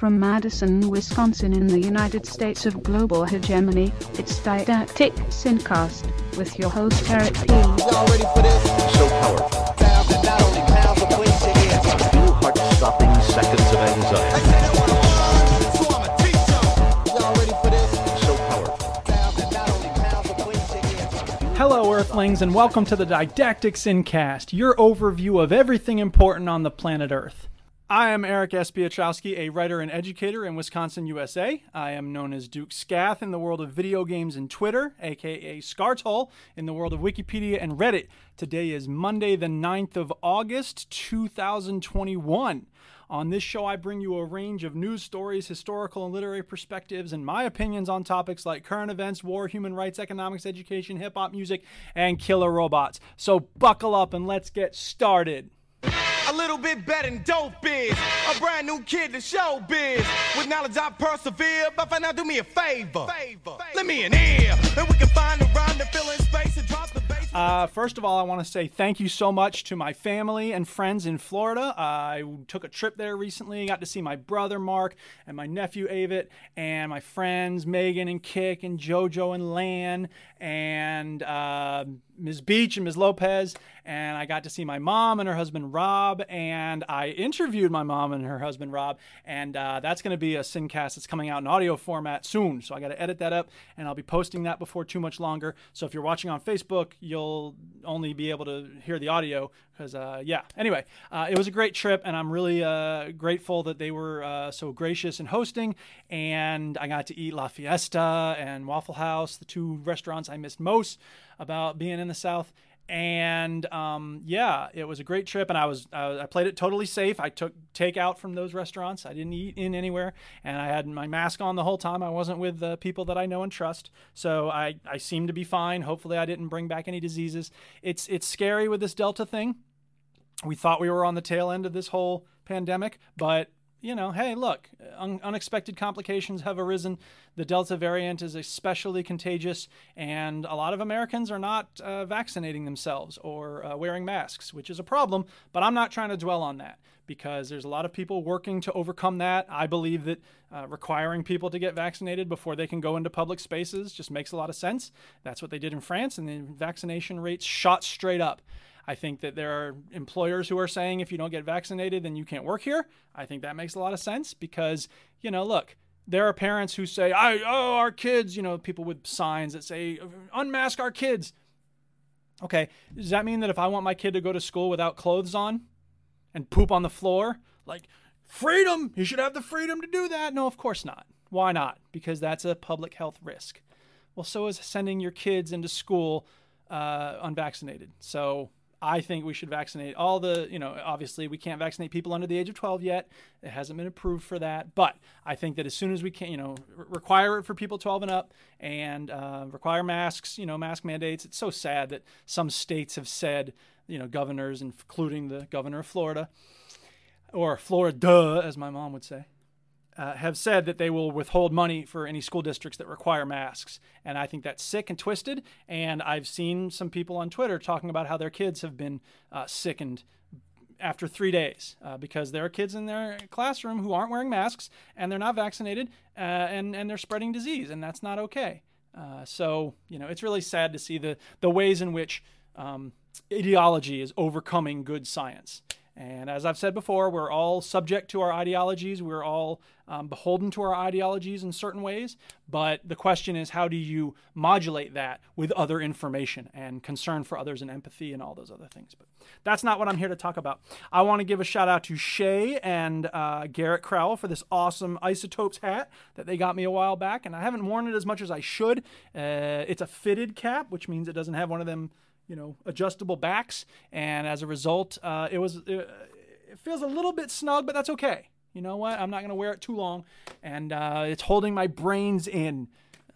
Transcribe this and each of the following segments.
From Madison, Wisconsin in the United States of global hegemony, it's Didactic Synthcast with your host Eric P. Y'all ready for this? so powerful. Sound that not only pounds but cleans your ears. Few heart-stopping seconds of anxiety. Say they wanna run, so I'ma teach 'em. Y'all ready for this? So powerful. Sound that not only pounds but cleans your ears. Hello, Earthlings, and welcome to the Didactic Synthcast, your overview of everything important on the planet Earth. I am Eric S. Piotrowski, a writer and educator in Wisconsin, USA. I am known as Duke Scath in the world of video games and Twitter, aka Scartol in the world of Wikipedia and Reddit. Today is Monday, the 9th of August, 2021. On this show, I bring you a range of news stories, historical and literary perspectives, and my opinions on topics like current events, war, human rights, economics, education, hip hop music, and killer robots. So buckle up and let's get started. Little bit better than dope is. A brand new kid to show biz. With knowledge I persevere, but for now do me a favor. Let me an ear, and we can find a rhyme to fill in space and drop the bass. Uh, first of all, I want to say thank you so much to my family and friends in Florida. I took a trip there recently, got to see my brother Mark and my nephew Avit, and my friends Megan and Kick and JoJo and Lan and uh, Ms. Beach and Ms. Lopez. And I got to see my mom and her husband Rob, and I interviewed my mom and her husband Rob. And uh, that's going to be a Synthcast that's coming out in audio format soon. So I got to edit that up, and I'll be posting that before too much longer. So if you're watching on Facebook, you'll only be able to hear the audio because, uh, yeah. Anyway, uh, it was a great trip, and I'm really uh, grateful that they were uh, so gracious in hosting. And I got to eat La Fiesta and Waffle House, the two restaurants I missed most about being in the South. And um, yeah, it was a great trip, and I was I played it totally safe. I took takeout from those restaurants. I didn't eat in anywhere, and I had my mask on the whole time. I wasn't with the people that I know and trust, so I I seemed to be fine. Hopefully, I didn't bring back any diseases. It's it's scary with this Delta thing. We thought we were on the tail end of this whole pandemic, but you know, hey, look, un- unexpected complications have arisen. The Delta variant is especially contagious, and a lot of Americans are not uh, vaccinating themselves or uh, wearing masks, which is a problem. But I'm not trying to dwell on that because there's a lot of people working to overcome that. I believe that uh, requiring people to get vaccinated before they can go into public spaces just makes a lot of sense. That's what they did in France, and the vaccination rates shot straight up. I think that there are employers who are saying if you don't get vaccinated, then you can't work here. I think that makes a lot of sense because, you know, look, there are parents who say, I, oh, our kids, you know, people with signs that say, unmask our kids. Okay, does that mean that if I want my kid to go to school without clothes on and poop on the floor, like, freedom, you should have the freedom to do that? No, of course not. Why not? Because that's a public health risk. Well, so is sending your kids into school uh, unvaccinated. So I think we should vaccinate all the, you know, obviously we can't vaccinate people under the age of 12 yet. It hasn't been approved for that. But I think that as soon as we can, you know, re- require it for people 12 and up and uh, require masks, you know, mask mandates. It's so sad that some states have said, you know, governors, including the governor of Florida, or Florida, as my mom would say, uh, have said that they will withhold money for any school districts that require masks. And I think that's sick and twisted. And I've seen some people on Twitter talking about how their kids have been uh, sickened after three days uh, because there are kids in their classroom who aren't wearing masks and they're not vaccinated uh, and, and they're spreading disease. And that's not okay. Uh, so, you know, it's really sad to see the, the ways in which um, ideology is overcoming good science. And as I've said before, we're all subject to our ideologies. We're all um, beholden to our ideologies in certain ways. But the question is, how do you modulate that with other information and concern for others and empathy and all those other things? But that's not what I'm here to talk about. I want to give a shout out to Shay and uh, Garrett Crowell for this awesome Isotopes hat that they got me a while back. And I haven't worn it as much as I should. Uh, it's a fitted cap, which means it doesn't have one of them you know adjustable backs and as a result uh, it was it, it feels a little bit snug but that's okay. You know what? I'm not to wear it too long and uh, it's holding my brains in.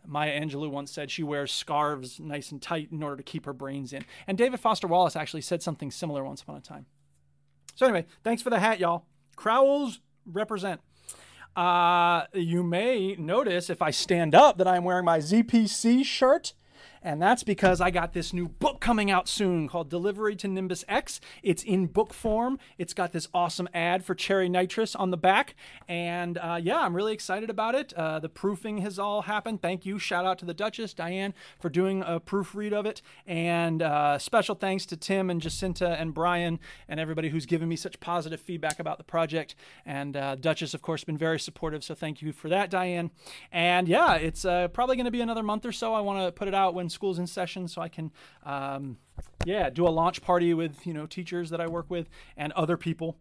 Maya angelou once said she wears scarves nice and tight in order to keep her brains in. And david foster wallace actually said something similar once upon a time. So anyway thanks for the hat y'all. Crowells represent. Uh, you may notice if i stand up that i'm wearing my zpc shirt And that's because I got this new book coming out soon called Delivery to Nimbus X. It's in book form. It's got this awesome ad for cherry nitrous on the back. And uh, yeah, I'm really excited about it. Uh, the proofing has all happened. Thank you. Shout out to the Duchess, Diane, for doing a proofread of it. And uh, special thanks to Tim and Jacinta and Brian and everybody who's given me such positive feedback about the project. And uh, Duchess, of course, been very supportive. So thank you for that, Diane. And yeah, it's uh, probably going to be another month or so. I want to put it out when school's in session so I can, um, yeah, do a launch party with, you know, teachers that I work with and other people.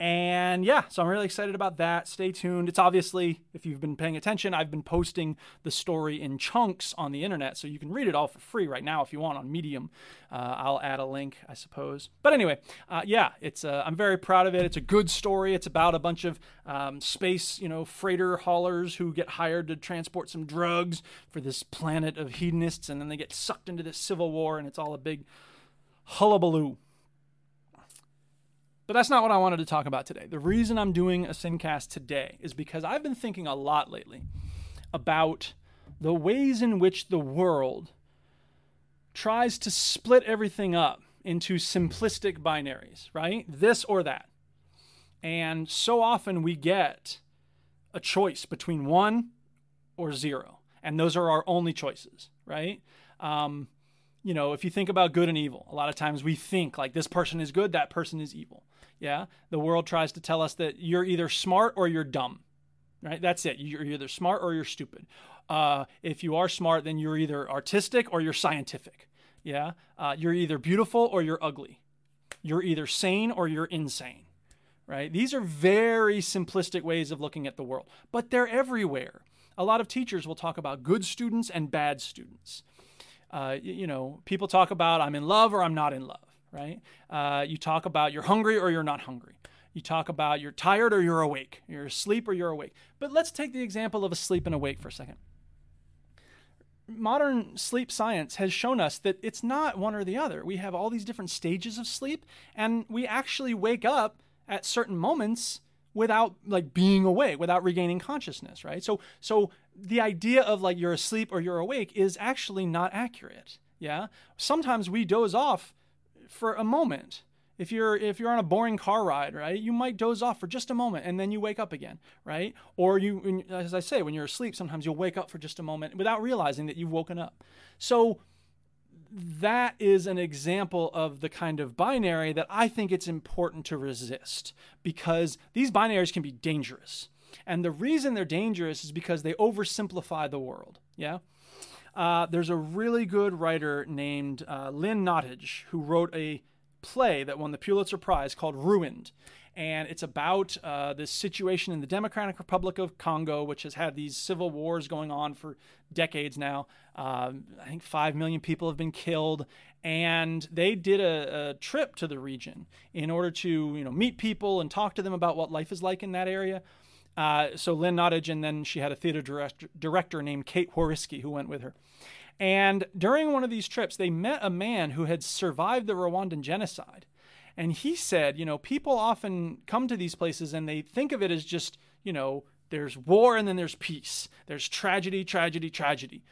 And yeah, so I'm really excited about that. Stay tuned. It's obviously, if you've been paying attention, I've been posting the story in chunks on the internet, so you can read it all for free right now if you want on Medium. Uh, I'll add a link, I suppose. But anyway, uh, yeah, it's uh, I'm very proud of it. It's a good story. It's about a bunch of um, space, you know, freighter haulers who get hired to transport some drugs for this planet of hedonists, and then they get sucked into this civil war, and it's all a big hullabaloo. But that's not what I wanted to talk about today. The reason I'm doing a Synthcast today is because I've been thinking a lot lately about the ways in which the world tries to split everything up into simplistic binaries, right? This or that. And so often we get a choice between one or zero. And those are our only choices, right? Um, you know, if you think about good and evil, a lot of times we think like this person is good, that person is evil. Yeah. The world tries to tell us that you're either smart or you're dumb, right? That's it. You're either smart or you're stupid. Uh, if you are smart, then you're either artistic or you're scientific. Yeah. Uh, you're either beautiful or you're ugly. You're either sane or you're insane, right? These are very simplistic ways of looking at the world, but they're everywhere. A lot of teachers will talk about good students and bad students. Uh, you know, people talk about I'm in love or I'm not in love, right? Uh, you talk about you're hungry or you're not hungry. You talk about you're tired or you're awake. You're asleep or you're awake. But let's take the example of asleep and awake for a second. Modern sleep science has shown us that it's not one or the other. We have all these different stages of sleep, and we actually wake up at certain moments without like being awake without regaining consciousness right so so the idea of like you're asleep or you're awake is actually not accurate yeah sometimes we doze off for a moment if you're if you're on a boring car ride right you might doze off for just a moment and then you wake up again right or you as i say when you're asleep sometimes you'll wake up for just a moment without realizing that you've woken up so that is an example of the kind of binary that I think it's important to resist because these binaries can be dangerous. And the reason they're dangerous is because they oversimplify the world. Yeah? Uh, there's a really good writer named uh, Lynn Nottage who wrote a play that won the Pulitzer Prize called Ruined. And it's about uh, this situation in the Democratic Republic of Congo, which has had these civil wars going on for decades now. Um, I think 5 million people have been killed. And they did a, a trip to the region in order to you know, meet people and talk to them about what life is like in that area. Uh, so Lynn Nottage, and then she had a theater director, director named Kate Whoriskey who went with her. And during one of these trips, they met a man who had survived the Rwandan genocide. And he said, you know, people often come to these places and they think of it as just, you know, there's war and then there's peace. There's tragedy, tragedy, tragedy.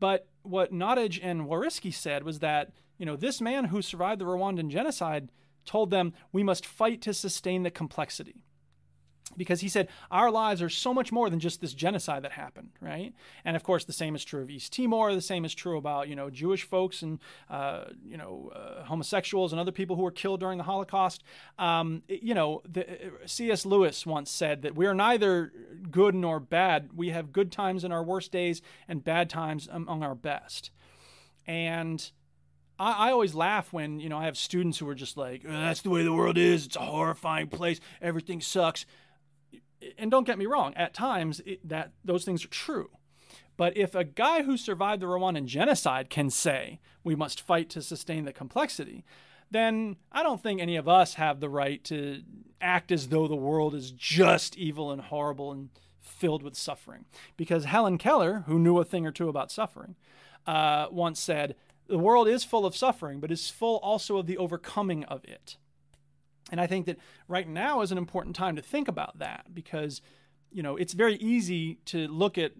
But what Nottage and Whoriskey said was that, you know, this man who survived the Rwandan genocide told them we must fight to sustain the complexity because he said our lives are so much more than just this genocide that happened right and of course the same is true of east timor the same is true about you know jewish folks and uh, you know uh, homosexuals and other people who were killed during the holocaust um, you know the, cs lewis once said that we are neither good nor bad we have good times in our worst days and bad times among our best and I, always laugh when you know I have students who are just like, "Uh, "That's the way the world is. It's a horrifying place. Everything sucks." And don't get me wrong, at times it, that those things are true. But if a guy who survived the Rwandan genocide can say we must fight to sustain the complexity, then I don't think any of us have the right to act as though the world is just evil and horrible and filled with suffering. Because Helen Keller, who knew a thing or two about suffering, uh, once said, The world is full of suffering, but is full also of the overcoming of it. And I think that right now is an important time to think about that because, you know, it's very easy to look at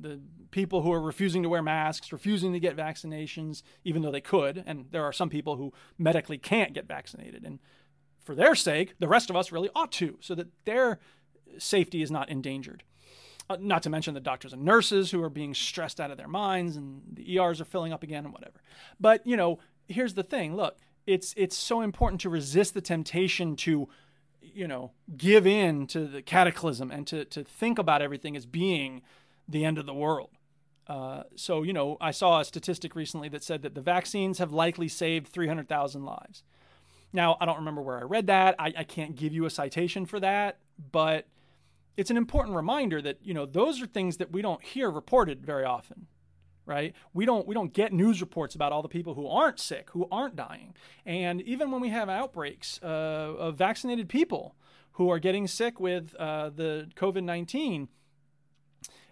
the people who are refusing to wear masks, refusing to get vaccinations, even though they could. And there are some people who medically can't get vaccinated. And for their sake, the rest of us really ought to, so that their safety is not endangered. Uh, not to mention the doctors and nurses who are being stressed out of their minds and the ERs are filling up again and whatever. But, you know, here's the thing look, it's, it's so important to resist the temptation to, you know, give in to the cataclysm and to, to think about everything as being the end of the world. Uh, so, you know, I saw a statistic recently that said that the vaccines have likely saved 300,000 lives. Now, I don't remember where I read that. I, I can't give you a citation for that, but it's an important reminder that you know those are things that we don't hear reported very often right? We don't we don't get news reports about all the people who aren't sick who aren't dying. And even when we have outbreaks uh, of vaccinated people who are getting sick with uh, the covid-19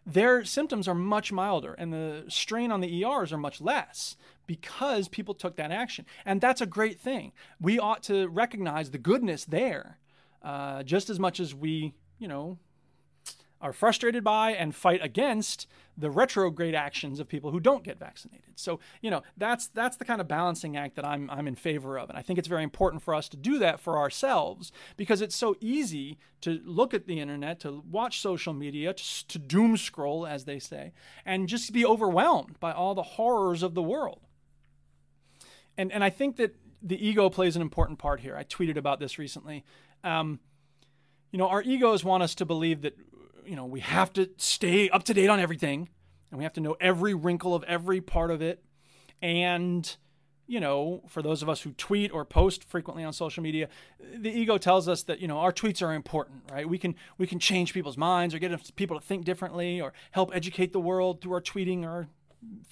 their symptoms are much milder and the strain on the ers are much less because people took that action. And that's a great thing. We ought to recognize the goodness there uh, just as much as we you know are frustrated by and fight against the retrograde actions of people who don't get vaccinated. So, you know, that's that's the kind of balancing act that I'm I'm in favor of. And I think it's very important for us to do that for ourselves because it's so easy to look at the internet, to watch social media, to, to doom scroll as they say, and just be overwhelmed by all the horrors of the world. And and I think that the ego plays an important part here. I tweeted about this recently. Um, you know, our egos want us to believe that you know, we have to stay up to date on everything and we have to know every wrinkle of every part of it. And, you know, for those of us who tweet or post frequently on social media, the ego tells us that, you know, our tweets are important, right? We can we can change people's minds or get people to think differently or help educate the world through our tweeting or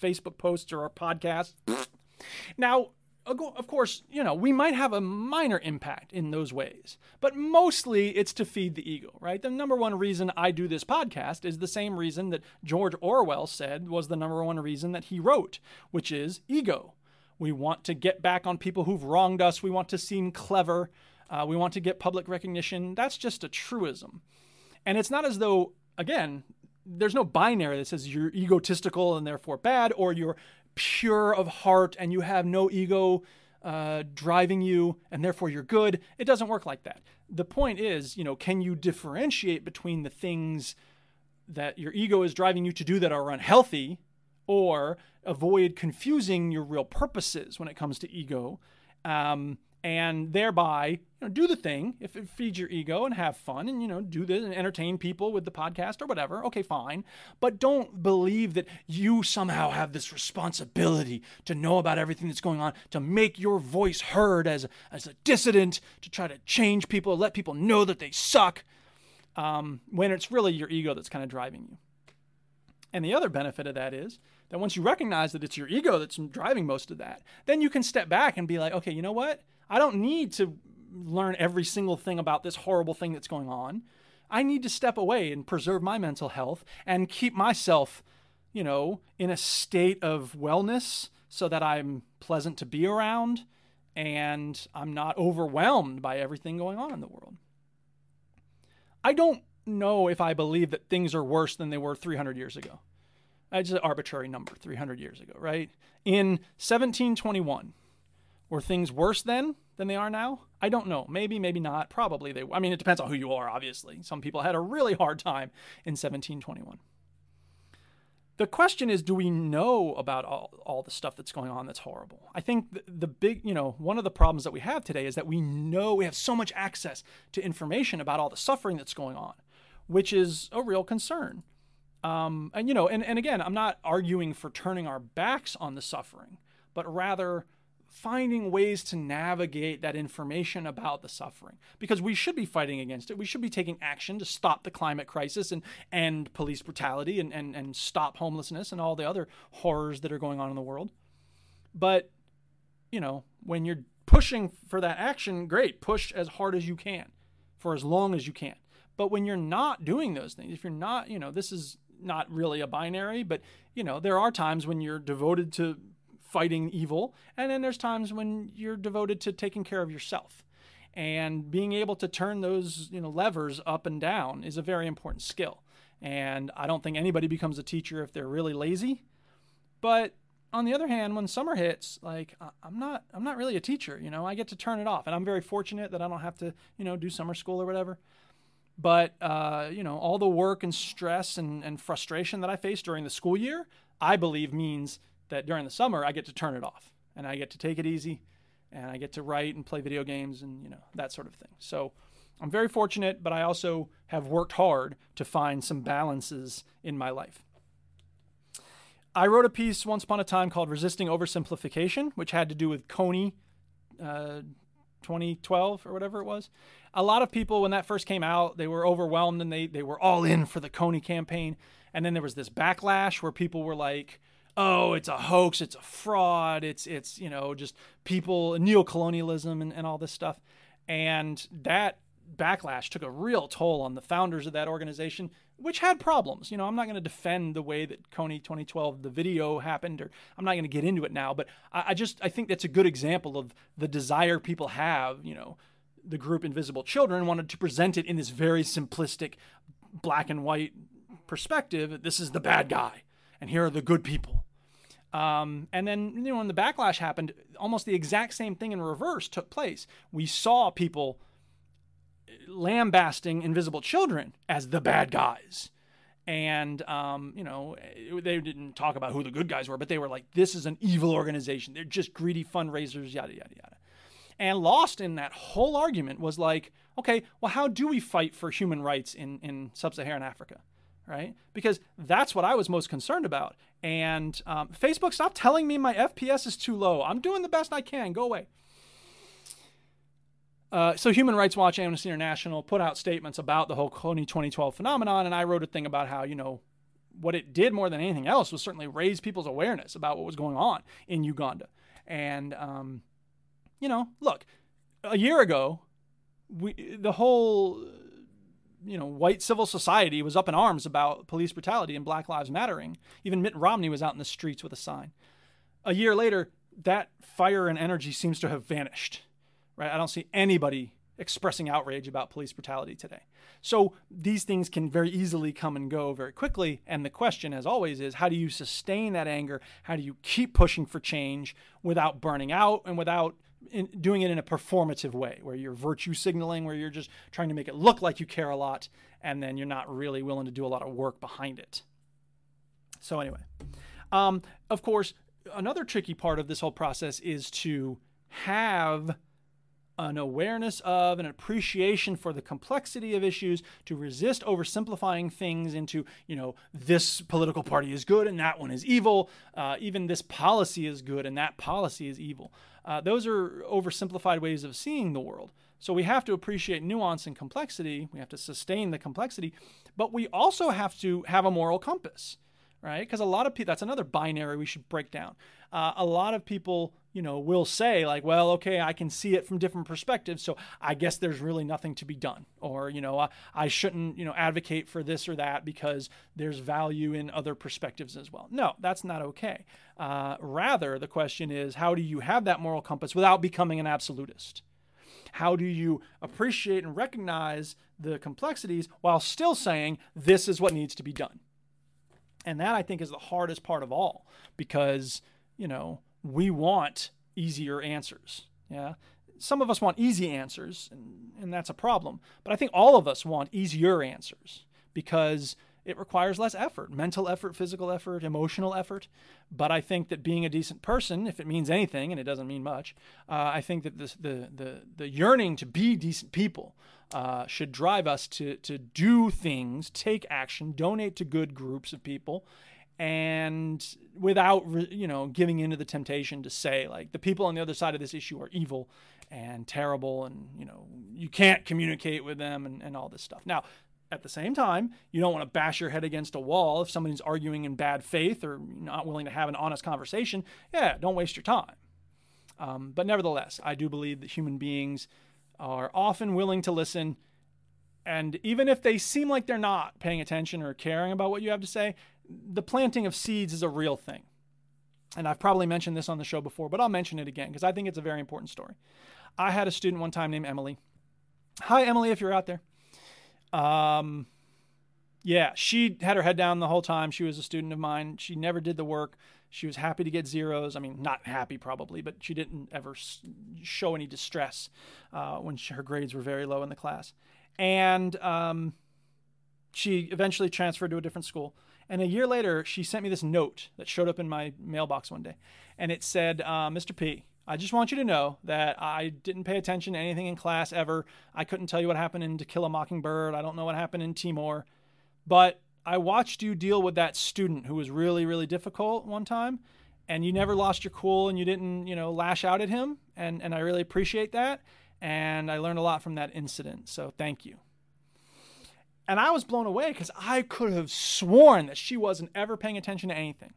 Facebook posts or our podcast. Now, of course, you know, we might have a minor impact in those ways, but mostly it's to feed the ego, right? The number one reason I do this podcast is the same reason that George Orwell said was the number one reason that he wrote, which is ego. We want to get back on people who've wronged us. We want to seem clever. Uh, we want to get public recognition. That's just a truism. And it's not as though, again, there's no binary that says you're egotistical and therefore bad, or you're pure of heart and you have no ego uh, driving you and therefore you're good. It doesn't work like that. The point is, you know, can you differentiate between the things that your ego is driving you to do that are unhealthy or avoid confusing your real purposes when it comes to ego? Um, and thereby you know, do the thing. If it feeds your ego and have fun and you know do this and entertain people with the podcast or whatever okay fine. But don't believe that you somehow have this responsibility to know about everything that's going on to make your voice heard as as a dissident to try to change people let people know that they suck um, when it's really your ego that's kind of driving you. And the other benefit of that is that once you recognize that it's your ego that's driving most of that, then you can step back and be like, okay, you know what? I don't need to learn every single thing about this horrible thing that's going on. I need to step away and preserve my mental health and keep myself, you know, in a state of wellness so that I'm pleasant to be around and I'm not overwhelmed by everything going on in the world. I don't know if I believe that things are worse than they were 300 years ago. That's an arbitrary number, 300 years ago, right? In 1721, were things worse then than they are now? I don't know. Maybe, maybe not. Probably they. I mean, it depends on who you are. Obviously, some people had a really hard time in 1721. The question is, do we know about all, all the stuff that's going on that's horrible? I think the, the big, you know, one of the problems that we have today is that we know we have so much access to information about all the suffering that's going on, which is a real concern. Um, and you know, and, and again, I'm not arguing for turning our backs on the suffering, but rather finding ways to navigate that information about the suffering because we should be fighting against it. We should be taking action to stop the climate crisis and end police brutality and, and, and stop homelessness and all the other horrors that are going on in the world. But, you know, when you're pushing for that action, great, push as hard as you can for as long as you can. But when you're not doing those things, if you're not, you know, this is not really a binary, but, you know, there are times when you're devoted to fighting evil, and then there's times when you're devoted to taking care of yourself. And being able to turn those you know levers up and down is a very important skill. And I don't think anybody becomes a teacher if they're really lazy. But on the other hand, when summer hits, like I'm not I'm not really a teacher, you know. I get to turn it off, and I'm very fortunate that I don't have to, you know, do summer school or whatever. But uh, you know, all the work and stress and, and frustration that I face during the school year, I believe means that during the summer I get to turn it off and I get to take it easy and I get to write and play video games and you know that sort of thing. So I'm very fortunate, but I also have worked hard to find some balances in my life. I wrote a piece once upon a time called Resisting Oversimplification, which had to do with Kony uh, 2012 or whatever it was. A lot of people, when that first came out, they were overwhelmed and they, they were all in for the Kony campaign. And then there was this backlash where people were like, oh, it's a hoax, it's a fraud, it's, it's you know, just people, neocolonialism and, and all this stuff. And that backlash took a real toll on the founders of that organization, which had problems. You know, I'm not going to defend the way that Kony 2012 the video happened, or I'm not going to get into it now. But I, I just I think that's a good example of the desire people have. You know, the group Invisible Children wanted to present it in this very simplistic, black and white perspective. This is the bad guy, and here are the good people. Um, and then, you know, when the backlash happened, almost the exact same thing in reverse took place. We saw people lambasting invisible children as the bad guys and um, you know they didn't talk about who the good guys were but they were like this is an evil organization they're just greedy fundraisers yada yada yada and lost in that whole argument was like okay well how do we fight for human rights in, in sub-saharan africa right? Because that's what i was most concerned about. And um, facebook stop telling me my fps is too low. I'm doing the best i can. Go away. Uh, so Human Rights Watch, Amnesty International put out statements about the whole Kony 2012 phenomenon, and I wrote a thing about how you know what it did more than anything else was certainly raise people's awareness about what was going on in Uganda. And um, you know, look, a year ago, we the whole you know white civil society was up in arms about police brutality and Black Lives Mattering. Even Mitt Romney was out in the streets with a sign. A year later, that fire and energy seems to have vanished right? I don't see anybody expressing outrage about police brutality today. So these things can very easily come and go very quickly. And the question, as always, is how do you sustain that anger? How do you keep pushing for change without burning out and without in, doing it in a performative way, where you're virtue signaling, where you're just trying to make it look like you care a lot, and then you're not really willing to do a lot of work behind it. So, anyway, um, of course, another tricky part of this whole process is to have an awareness of, an appreciation for the complexity of issues, to resist oversimplifying things into, you know, this political party is good and that one is evil, uh, even this policy is good and that policy is evil. Uh, those are oversimplified ways of seeing the world. So we have to appreciate nuance and complexity. We have to sustain the complexity, but we also have to have a moral compass, right? Because a lot of people, that's another binary we should break down. Uh, a lot of people you know, will say like, well, okay, I can see it from different perspectives, so I guess there's really nothing to be done, or you know, I, I shouldn't, you know, advocate for this or that because there's value in other perspectives as well. No, that's not okay. Uh, rather, the question is, how do you have that moral compass without becoming an absolutist? How do you appreciate and recognize the complexities while still saying this is what needs to be done? And that I think is the hardest part of all because, you know, we want easier answers. Yeah. Some of us want easy answers, and, and that's a problem. But I think all of us want easier answers because it requires less effort mental effort, physical effort, emotional effort. But I think that being a decent person, if it means anything, and it doesn't mean much, uh, I think that this, the, the, the yearning to be decent people uh, should drive us to, to do things, take action, donate to good groups of people, and without you know giving into the temptation to say like the people on the other side of this issue are evil and terrible and you know you can't communicate with them and, and all this stuff. Now at the same time you don't want to bash your head against a wall if somebody's arguing in bad faith or not willing to have an honest conversation. Yeah don't waste your time. Um, but nevertheless i do believe that human beings are often willing to listen and even if they seem like they're not paying attention or caring about what you have to say the planting of seeds is a real thing. And I've probably mentioned this on the show before, but I'll mention it again because I think it's a very important story. I had a student one time named Emily. Hi, Emily, if you're out there. Um, Yeah, she had her head down the whole time. She was a student of mine. She never did the work. She was happy to get zeros. I mean, not happy probably, but she didn't ever show any distress uh, when she, her grades were very low in the class. And um, she eventually transferred to a different school. And a year later, she sent me this note that showed up in my mailbox one day. And it said, uh, Mr. P, I just want you to know that I didn't pay attention to anything in class ever. I couldn't tell you what happened in To Kill a Mockingbird. I don't know what happened in Timor. But I watched you deal with that student who was really, really difficult one time. And you never lost your cool and you didn't, you know, lash out at him. And, and I really appreciate that. And I learned a lot from that incident. So thank you. And I was blown away because I could have sworn that she wasn't ever paying attention to anything.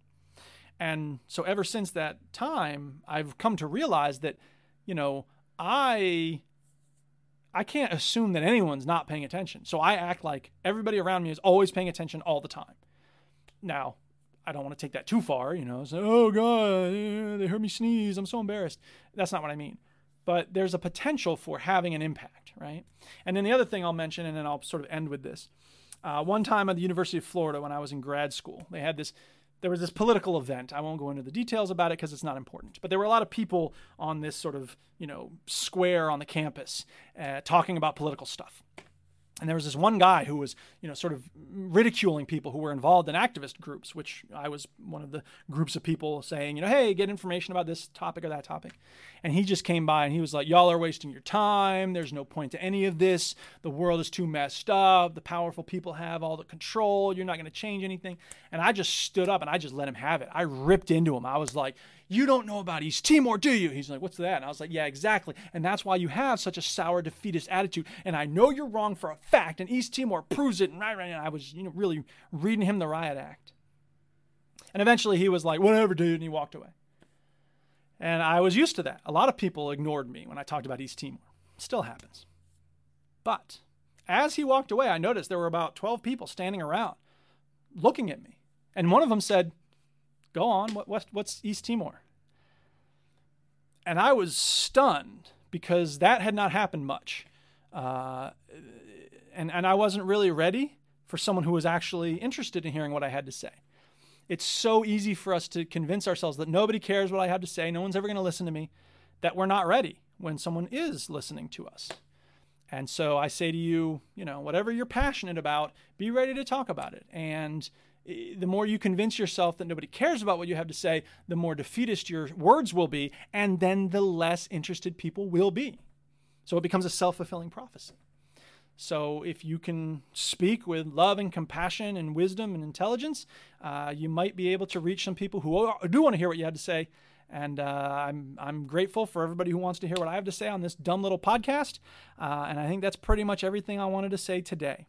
And so ever since that time, I've come to realize that, you know, I I can't assume that anyone's not paying attention. So I act like everybody around me is always paying attention all the time. Now, I don't want to take that too far, you know, oh God, they heard me sneeze. I'm so embarrassed. That's not what I mean. But there's a potential for having an impact, right? And then the other thing I'll mention, and then I'll sort of end with this. Uh, one time at the University of Florida when I was in grad school, they had this there was this political event. I won't go into the details about it because it's not important. But there were a lot of people on this sort of, you know, square on the campus uh, talking about political stuff. And there was this one guy who was, you know, sort of ridiculing people who were involved in activist groups, which I was one of the groups of people saying, you know, hey, get information about this topic or that topic. And he just came by and he was like, y'all are wasting your time. There's no point to any of this. The world is too messed up. The powerful people have all the control. You're not going to change anything. And I just stood up and I just let him have it. I ripped into him. I was like, you don't know about East Timor, do you? He's like, what's that? And I was like, yeah, exactly. And that's why you have such a sour, defeatist attitude. And I know you're wrong for a fact, and East Timor proves it. And I was, you know, really reading him the riot act. And eventually he was like, whatever, dude, and he walked away. And I was used to that. A lot of people ignored me when I talked about East Timor. Still happens. But as he walked away, I noticed there were about 12 people standing around looking at me. And one of them said, Go on, what, what, what's East Timor? And I was stunned because that had not happened much. Uh, and, and I wasn't really ready for someone who was actually interested in hearing what I had to say. It's so easy for us to convince ourselves that nobody cares what I have to say, no one's ever going to listen to me, that we're not ready when someone is listening to us. And so I say to you, you know, whatever you're passionate about, be ready to talk about it. And the more you convince yourself that nobody cares about what you have to say, the more defeatist your words will be, and then the less interested people will be. So it becomes a self fulfilling prophecy. So if you can speak with love and compassion and wisdom and intelligence, uh, you might be able to reach some people who do want to hear what you have to say. And uh, I'm I'm grateful for everybody who wants to hear what I have to say on this dumb little podcast. Uh, and I think that's pretty much everything I wanted to say today.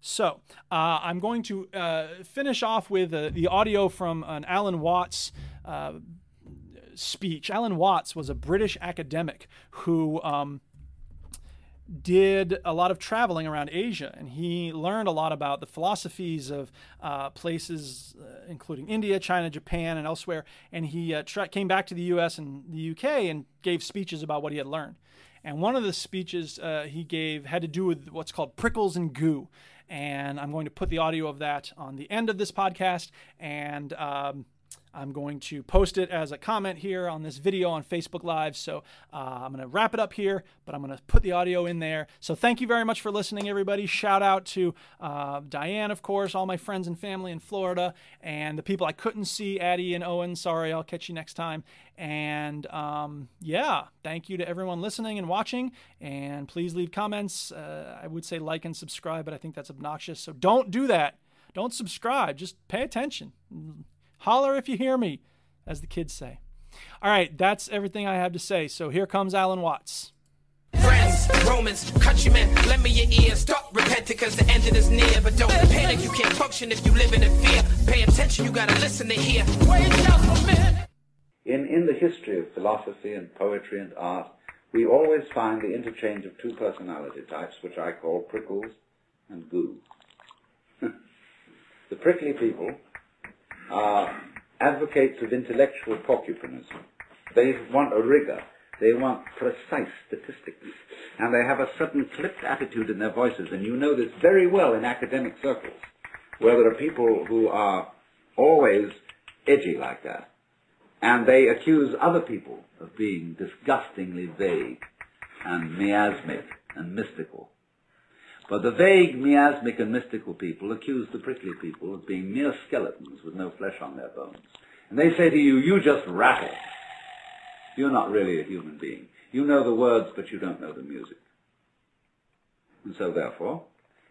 So uh, I'm going to uh, finish off with uh, the audio from an Alan Watts uh, speech. Alan Watts was a British academic who. Um, did a lot of traveling around Asia, and he learned a lot about the philosophies of uh, places, uh, including India, China, Japan, and elsewhere. And he uh, tra- came back to the U.S. and the UK and gave speeches about what he had learned. And one of the speeches uh, he gave had to do with what's called prickles and goo. And I'm going to put the audio of that on the end of this podcast. And um, I'm going to post it as a comment here on this video on Facebook Live. So uh, I'm going to wrap it up here, but I'm going to put the audio in there. So thank you very much for listening, everybody. Shout out to uh, Diane, of course, all my friends and family in Florida, and the people I couldn't see, Addie and Owen. Sorry, I'll catch you next time. And um, yeah, thank you to everyone listening and watching. And please leave comments. Uh, I would say like and subscribe, but I think that's obnoxious. So don't do that. Don't subscribe. Just pay attention. Holler if you hear me, as the kids say. All right, that's everything I have to say. So here comes Alan Watts. Friends, Romans, countrymen, lend me your ear. Stop repenting cause the end is near. But don't panic, you can't function if you live in fear. Pay attention, you gotta listen to hear. Wait just a minute. In, in the history of philosophy and poetry and art, we always find the interchange of two personality types, which I call prickles and goo. the prickly people are advocates of intellectual porcupinism. They want a rigor. They want precise statistics. and they have a certain clipped attitude in their voices, and you know this very well in academic circles, where there are people who are always edgy like that, and they accuse other people of being disgustingly vague and miasmic and mystical. But the vague, miasmic, and mystical people accuse the prickly people of being mere skeletons with no flesh on their bones. And they say to you, you just rattle. You're not really a human being. You know the words, but you don't know the music. And so therefore,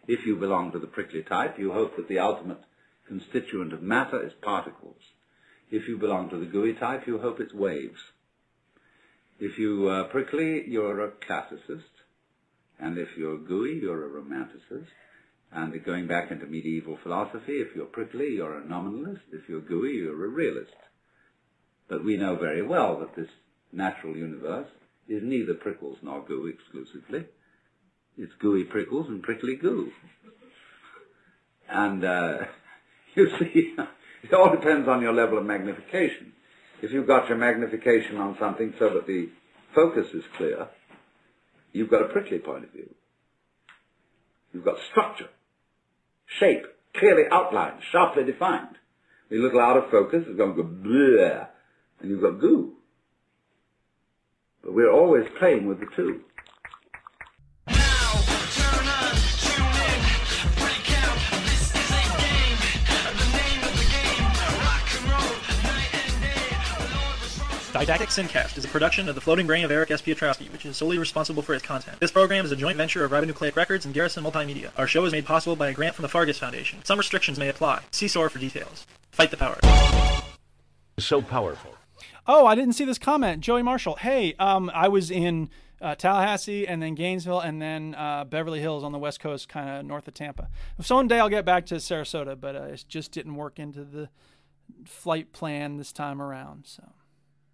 if you belong to the prickly type, you hope that the ultimate constituent of matter is particles. If you belong to the gooey type, you hope it's waves. If you are prickly, you're a classicist. And if you're gooey, you're a romanticist. And going back into medieval philosophy, if you're prickly, you're a nominalist. If you're gooey, you're a realist. But we know very well that this natural universe is neither prickles nor goo exclusively. It's gooey prickles and prickly goo. And uh, you see, it all depends on your level of magnification. If you've got your magnification on something so that the focus is clear, you've got a prickly point of view. You've got structure, shape, clearly outlined, sharply defined. A little out of focus is going to go bleh, and you've got goo. But we're always playing with the two. Didactic Synthcast is a production of the Floating Brain of Eric S. Piotrowski, which is solely responsible for its content. This program is a joint venture of Ribonucleic Records and Garrison Multimedia. Our show is made possible by a grant from the Fargus Foundation. Some restrictions may apply. See SOAR for details. Fight the power. So powerful. Oh, I didn't see this comment. Joey Marshall. Hey, um, I was in uh, Tallahassee and then Gainesville and then uh, Beverly Hills on the West Coast, kind of north of Tampa. Someday I'll get back to Sarasota, but uh, it just didn't work into the flight plan this time around. So.